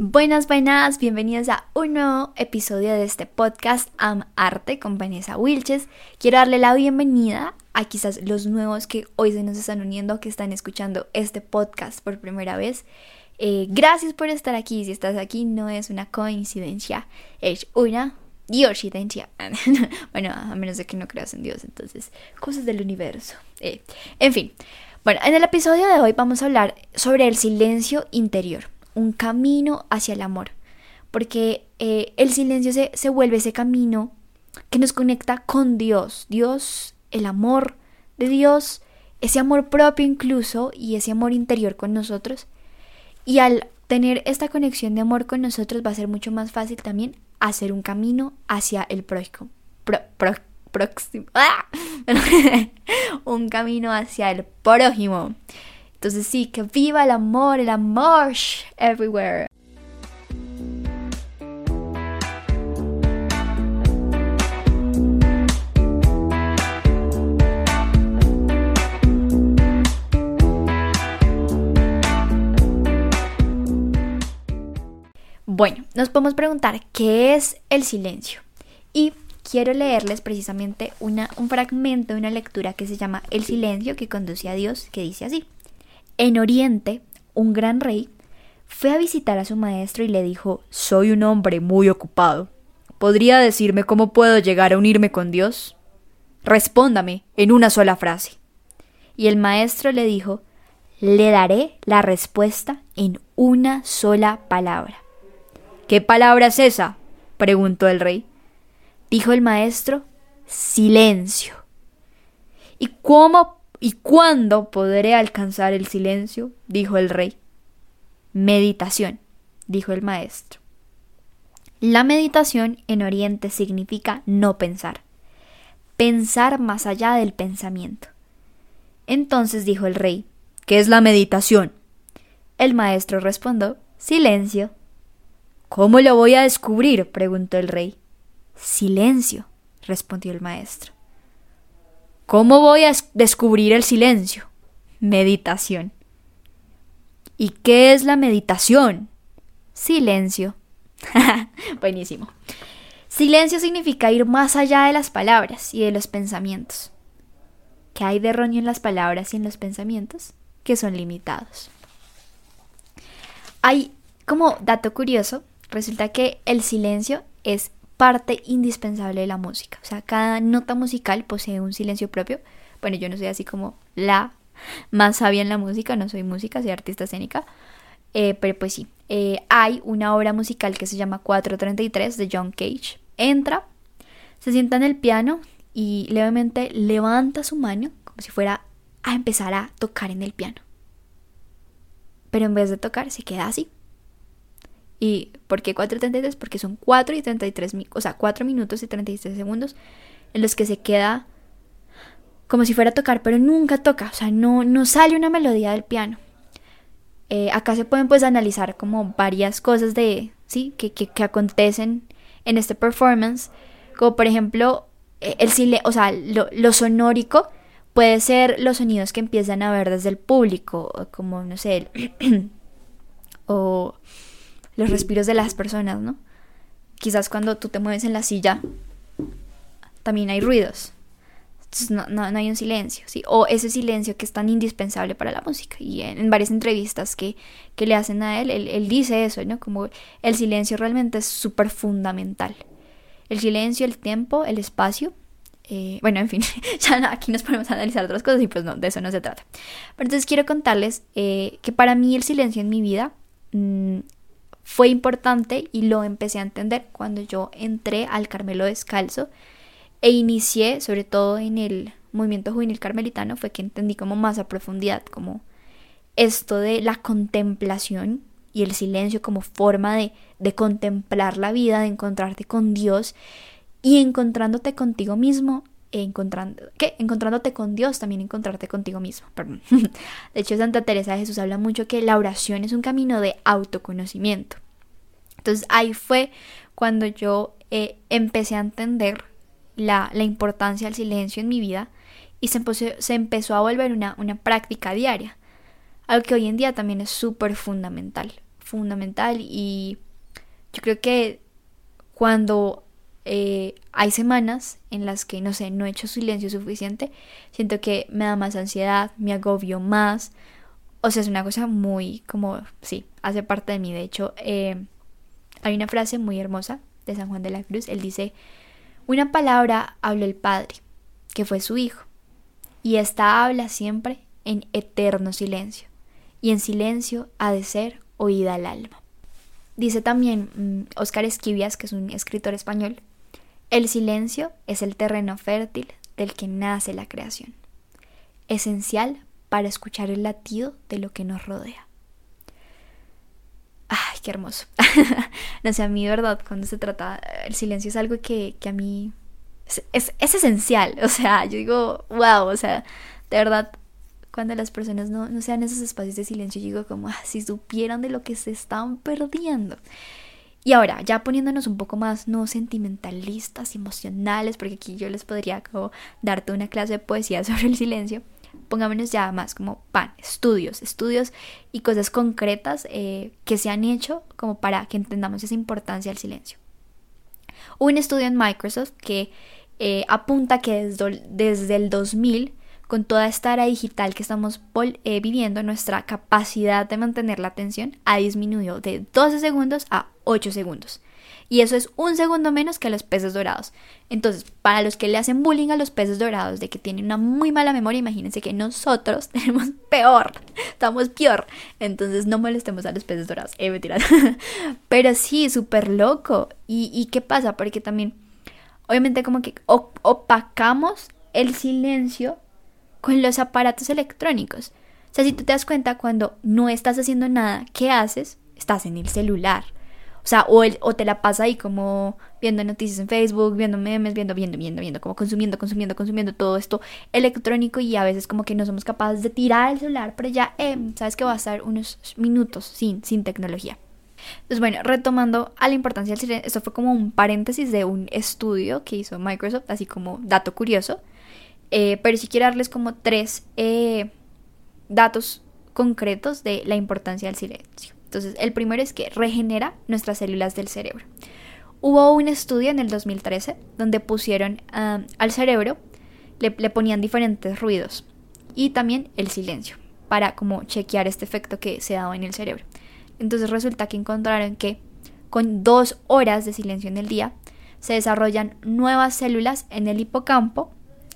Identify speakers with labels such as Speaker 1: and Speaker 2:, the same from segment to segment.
Speaker 1: Buenas, buenas, bienvenidos a un nuevo episodio de este podcast Am Arte con Vanessa Wilches. Quiero darle la bienvenida a quizás los nuevos que hoy se nos están uniendo, que están escuchando este podcast por primera vez. Eh, gracias por estar aquí. Si estás aquí, no es una coincidencia, es una diosidencia. bueno, a menos de que no creas en Dios, entonces, cosas del universo. Eh, en fin, bueno, en el episodio de hoy vamos a hablar sobre el silencio interior, un camino hacia el amor, porque eh, el silencio se, se vuelve ese camino que nos conecta con Dios, Dios, el amor de Dios, ese amor propio incluso y ese amor interior con nosotros. Y al tener esta conexión de amor con nosotros va a ser mucho más fácil también hacer un camino hacia el próximo. próximo. ¡Ah! un camino hacia el prójimo. Entonces sí, que viva el amor, el amor everywhere. Bueno, nos podemos preguntar qué es el silencio. Y quiero leerles precisamente una, un fragmento de una lectura que se llama El silencio que conduce a Dios, que dice así. En Oriente, un gran rey fue a visitar a su maestro y le dijo, Soy un hombre muy ocupado. ¿Podría decirme cómo puedo llegar a unirme con Dios? Respóndame en una sola frase. Y el maestro le dijo, Le daré la respuesta en una sola palabra. ¿Qué palabra es esa? preguntó el rey. Dijo el maestro, silencio. ¿Y cómo y cuándo podré alcanzar el silencio? dijo el rey. Meditación, dijo el maestro. La meditación en Oriente significa no pensar, pensar más allá del pensamiento. Entonces dijo el rey, ¿qué es la meditación? El maestro respondió, silencio. ¿Cómo lo voy a descubrir? preguntó el rey. Silencio, respondió el maestro. ¿Cómo voy a descubrir el silencio? Meditación. ¿Y qué es la meditación? Silencio. Buenísimo. Silencio significa ir más allá de las palabras y de los pensamientos. ¿Qué hay de erróneo en las palabras y en los pensamientos? Que son limitados. Hay, como dato curioso, resulta que el silencio es parte indispensable de la música. O sea, cada nota musical posee un silencio propio. Bueno, yo no soy así como la más sabia en la música, no soy música, soy artista escénica. Eh, pero pues sí, eh, hay una obra musical que se llama 433 de John Cage. Entra, se sienta en el piano y levemente levanta su mano como si fuera a empezar a tocar en el piano. Pero en vez de tocar, se queda así ¿Y por qué 4.33? Porque son 4 y 33, o sea, 4 minutos y 33 segundos en los que se queda como si fuera a tocar, pero nunca toca, o sea, no, no sale una melodía del piano. Eh, acá se pueden pues analizar como varias cosas de, sí, que, que, acontecen en este performance, como por ejemplo eh, el silencio, o sea, lo, lo sonórico puede ser los sonidos que empiezan a ver desde el público, como no sé, o los respiros de las personas, ¿no? Quizás cuando tú te mueves en la silla, también hay ruidos. Entonces no, no, hay un silencio, ¿sí? O ese silencio que es tan indispensable para la música. Y en, varias entrevistas que, que, le hacen a él, él, dice eso, ¿no? Como el silencio realmente es súper fundamental. El silencio, el tiempo, el espacio. Eh, bueno, en fin, ya aquí nos ponemos a analizar otras cosas y pues no, de eso no se trata. Pero entonces quiero contarles eh, que para mí el silencio en mi vida mm, fue importante y lo empecé a entender cuando yo entré al Carmelo Descalzo e inicié, sobre todo en el movimiento juvenil carmelitano, fue que entendí como más a profundidad, como esto de la contemplación y el silencio como forma de, de contemplar la vida, de encontrarte con Dios y encontrándote contigo mismo encontrando, ¿qué? Encontrándote con Dios, también encontrarte contigo mismo. De hecho, Santa Teresa de Jesús habla mucho que la oración es un camino de autoconocimiento. Entonces ahí fue cuando yo eh, empecé a entender la, la, importancia del silencio en mi vida y se empezó, se empezó a volver una, una práctica diaria. Algo que hoy en día también es súper fundamental. fundamental y yo creo que cuando eh, hay semanas en las que, no sé, no he hecho silencio suficiente, siento que me da más ansiedad, me agobio más. O sea, es una cosa muy como, sí, hace parte de mí. De hecho, eh, hay una frase muy hermosa de San Juan de la Cruz. Él dice, una palabra habló el Padre, que fue su Hijo, y esta habla siempre en eterno silencio, y en silencio ha de ser oída al alma. Dice también Oscar mm, Esquivias, que es un escritor español, el silencio es el terreno fértil del que nace la creación, esencial para escuchar el latido de lo que nos rodea. Ay, qué hermoso. no sé, a mí, verdad, cuando se trata, el silencio es algo que, a mí es, esencial. O sea, yo digo, wow, o sea, de verdad, cuando las personas no, no sean esos espacios de silencio, yo digo como, ah, si supieran de lo que se están perdiendo. Y ahora, ya poniéndonos un poco más no sentimentalistas, emocionales, porque aquí yo les podría como darte una clase de poesía sobre el silencio pongámonos ya más como pan, estudios, estudios y cosas concretas eh, que se han hecho como para que entendamos esa importancia del silencio. Un estudio en Microsoft que eh, apunta que desde, desde, el 2000, con toda esta era digital que estamos eh, viviendo, nuestra capacidad de mantener la atención ha disminuido de 12 segundos a 8 segundos y eso es un segundo menos que los peces dorados. Entonces, para los que le hacen bullying a los peces dorados de que tienen una muy mala memoria, imagínense que nosotros tenemos peor, estamos peor. Entonces, no molestemos a los peces dorados. Eh. Pero sí, súper loco. ¿Y, ¿Y qué pasa? Porque también, obviamente, como que opacamos el silencio con los aparatos electrónicos. O sea, si tú te das cuenta, cuando no estás haciendo nada, ¿qué haces? Estás en el celular. O sea, o, te la pasa ahí como viendo noticias en Facebook, viendo memes, viendo, viendo, viendo, viendo, como consumiendo, consumiendo, consumiendo todo esto electrónico y a veces como que no somos capaces de tirar el celular, pero ya, eh, sabes que va a estar unos minutos sin, sin tecnología. Entonces, bueno, retomando a la importancia del silencio, esto fue como un paréntesis de un estudio que hizo Microsoft, así como dato curioso, eh, pero si quiero darles como tres eh, datos concretos de la importancia del silencio. Entonces, el primero es que regenera nuestras células del cerebro. Hubo un estudio en el 2013 donde pusieron al cerebro, le, ponían diferentes ruidos y también el silencio para como chequear este efecto que se daba en el cerebro. Entonces resulta que encontraron que con dos horas de silencio en el día se desarrollan nuevas células en el hipocampo,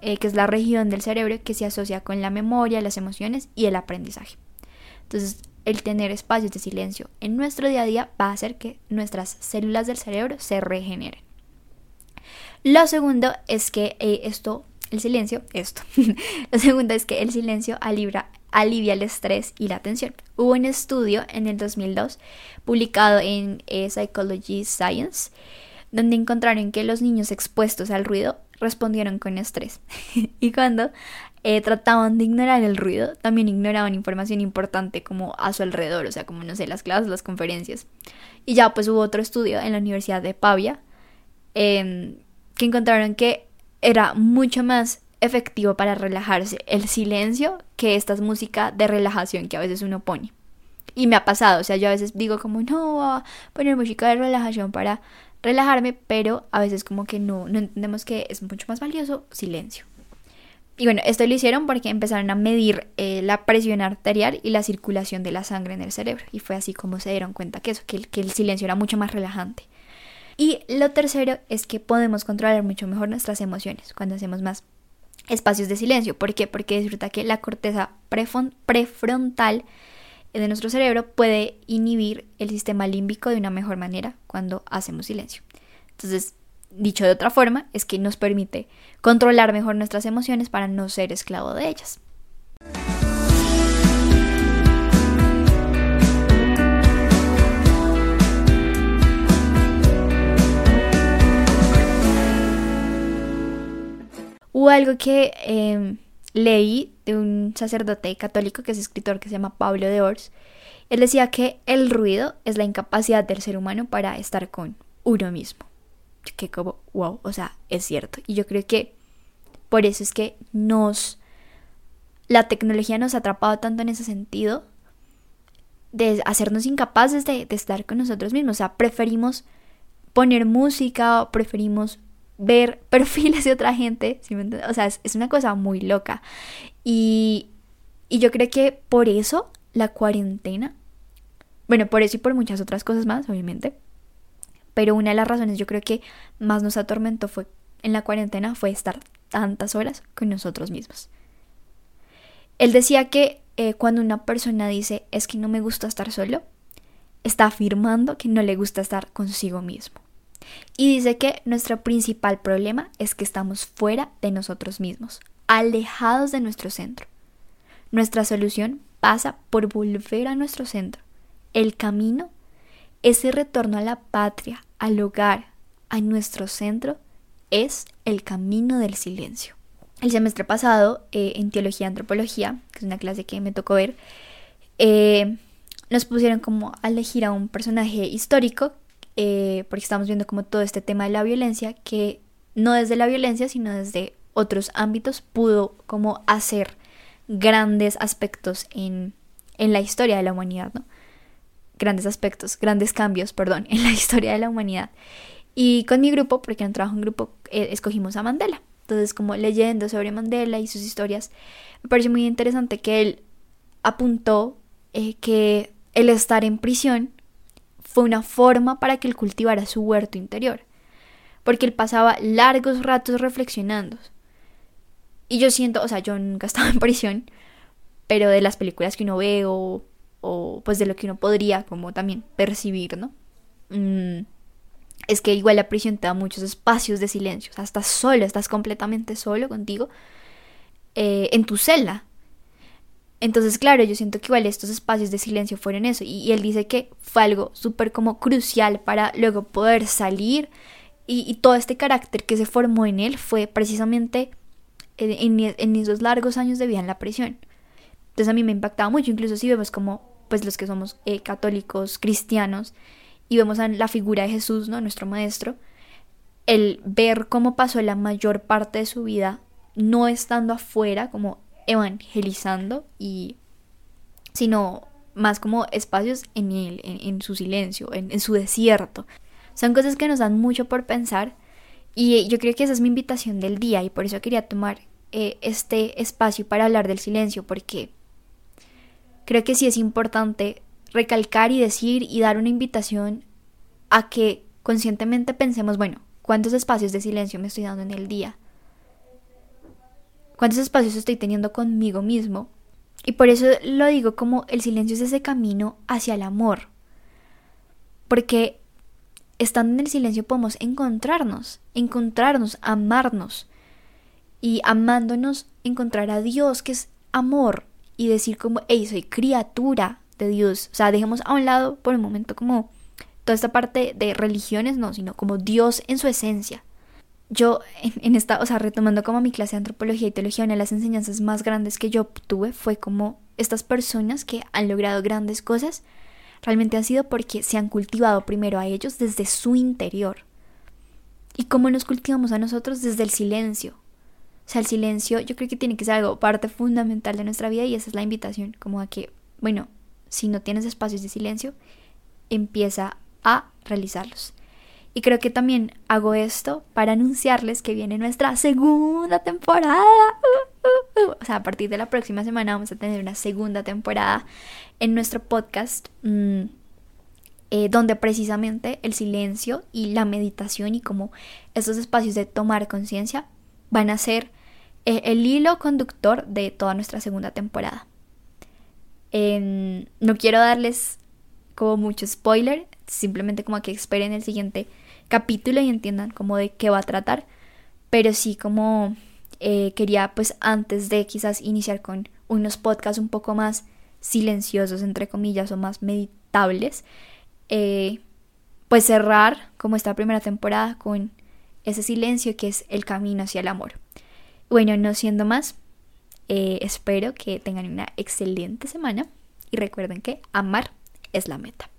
Speaker 1: eh, que es la región del cerebro que se asocia con la memoria, las emociones y el aprendizaje. Entonces el tener espacios de silencio en nuestro día a día va a hacer que nuestras células del cerebro se regeneren. Lo segundo es que eh, esto, el silencio, esto. Lo segundo es que el silencio alivia, alivia el estrés y la tensión. Hubo un estudio en el 2002 publicado en eh, Psychology Science donde encontraron que los niños expuestos al ruido respondieron con estrés. y cuando eh, trataban de ignorar el ruido, también ignoraban información importante como a su alrededor, o sea, como no sé, las clases, las conferencias. Y ya pues hubo otro estudio en la Universidad de Pavia em, que encontraron que era mucho más efectivo para relajarse el silencio que esta música de relajación que a veces uno pone. Y me ha pasado, o sea, yo a veces digo como no voy a poner música de relajación para relajarme, pero a veces como que no, no entendemos que es mucho más valioso silencio. Y bueno, esto lo hicieron porque empezaron a medir eh, la presión arterial y la circulación de la sangre en el cerebro. Y fue así como se dieron cuenta que eso, que, que el silencio era mucho más relajante. Y lo tercero es que podemos controlar mucho mejor nuestras emociones cuando hacemos más espacios de silencio. ¿Por qué? Porque disfruta que la corteza prefrontal de nuestro cerebro puede inhibir el sistema límbico de una mejor manera cuando hacemos silencio. Entonces, dicho de otra forma, es que nos permite controlar mejor nuestras emociones para no ser esclavo de ellas. Hubo algo que em, leí de un sacerdote católico que es escritor que se llama Pablo de Ors. Él decía que el ruido es la incapacidad del ser humano para estar con uno mismo que como, wow, o sea, es cierto. Y yo creo que por eso es que nos, la tecnología nos ha atrapado tanto en ese sentido de hacernos incapaces de, estar con nosotros mismos. O sea, preferimos poner música, preferimos ver perfiles de otra gente, o sea, es, una cosa muy loca. Y, y yo creo que por eso la cuarentena, bueno, por eso y por muchas otras cosas más, obviamente, pero una de las razones yo creo que más nos atormentó fue en la cuarentena fue estar tantas horas con nosotros mismos. Él decía que eh, cuando una persona dice es que no me gusta estar solo, está afirmando que no le gusta estar consigo mismo. Y dice que nuestro principal problema es que estamos fuera de nosotros mismos, alejados de nuestro centro. Nuestra solución pasa por volver a nuestro centro. El camino, ese retorno a la patria, al hogar, a nuestro centro, es el camino del silencio. El semestre pasado, eh, en Teología y Antropología, que es una clase que me tocó ver, eh, nos pusieron como a elegir a un personaje histórico eh, porque estamos viendo como todo este tema de la violencia, que no desde la violencia, sino desde otros ámbitos pudo como hacer grandes aspectos en, en la historia de la humanidad, ¿no? Grandes aspectos, grandes cambios, perdón, en la historia de la humanidad. Y con mi grupo, porque no trabajo en grupo, eh, escogimos a Mandela. Entonces, como leyendo sobre Mandela y sus historias, me pareció muy interesante que él apuntó eh, que el estar en prisión fue una forma para que él cultivara su huerto interior, porque él pasaba largos ratos reflexionando. Y yo siento, o sea, yo nunca estaba en prisión, pero de las películas que uno ve o, o pues de lo que uno podría como también percibir, ¿no? Mm, es que igual la prisión te da muchos espacios de silencio, o sea, estás solo, estás completamente solo contigo eh, en tu celda. Entonces, claro, yo siento que igual estos espacios de silencio fueron eso. Y, él dice que fue algo súper como crucial para luego poder salir. Y, todo este carácter que se formó en él fue precisamente en, en, esos largos años de vida en la prisión. Entonces a mí me impactaba mucho, incluso si vemos como pues los que somos eh, católicos, cristianos, y vemos a la figura de Jesús, ¿no? Nuestro maestro, el ver cómo pasó la mayor parte de su vida no estando afuera, como evangelizando y sino más como espacios en él, en, su silencio, en, su desierto. Son cosas que nos dan mucho por pensar y yo creo que esa es mi invitación del día y por eso quería tomar eh, este espacio para hablar del silencio porque creo que sí es importante recalcar y decir y dar una invitación a que conscientemente pensemos, bueno, ¿cuántos espacios de silencio me estoy dando en el día? cuántos espacios estoy teniendo conmigo mismo. Y por eso lo digo como el silencio es ese camino hacia el amor. Porque estando en el silencio podemos encontrarnos, encontrarnos, amarnos. Y amándonos, encontrar a Dios, que es amor. Y decir como, hey, soy criatura de Dios. O sea, dejemos a un lado por un momento como toda esta parte de religiones, no, sino como Dios en su esencia yo en, esta, o sea, retomando como mi clase de antropología y teología, una de las enseñanzas más grandes que yo obtuve fue como estas personas que han logrado grandes cosas realmente han sido porque se han cultivado primero a ellos desde su interior. Y cómo nos cultivamos a nosotros desde el silencio. O sea, el silencio yo creo que tiene que ser algo parte fundamental de nuestra vida y esa es la invitación, como a que, bueno, si no tienes espacios de silencio, empieza a realizarlos. Y creo que también hago esto para anunciarles que viene nuestra segunda temporada. O sea, a partir de la próxima semana vamos a tener una segunda temporada en nuestro podcast. Mm, eh, donde precisamente el silencio y la meditación y como esos espacios de tomar conciencia van a ser eh, el hilo conductor de toda nuestra segunda temporada. no quiero darles como mucho spoiler, simplemente como que esperen el siguiente capítulo y entiendan como de qué va a tratar. Pero sí como eh, quería pues antes de quizás iniciar con unos podcasts un poco más silenciosos, entre comillas, o más meditables, eh, pues cerrar como esta primera temporada con ese silencio que es el camino hacia el amor. Bueno, no siendo más, eh, espero que tengan una excelente semana y recuerden que amar es la meta.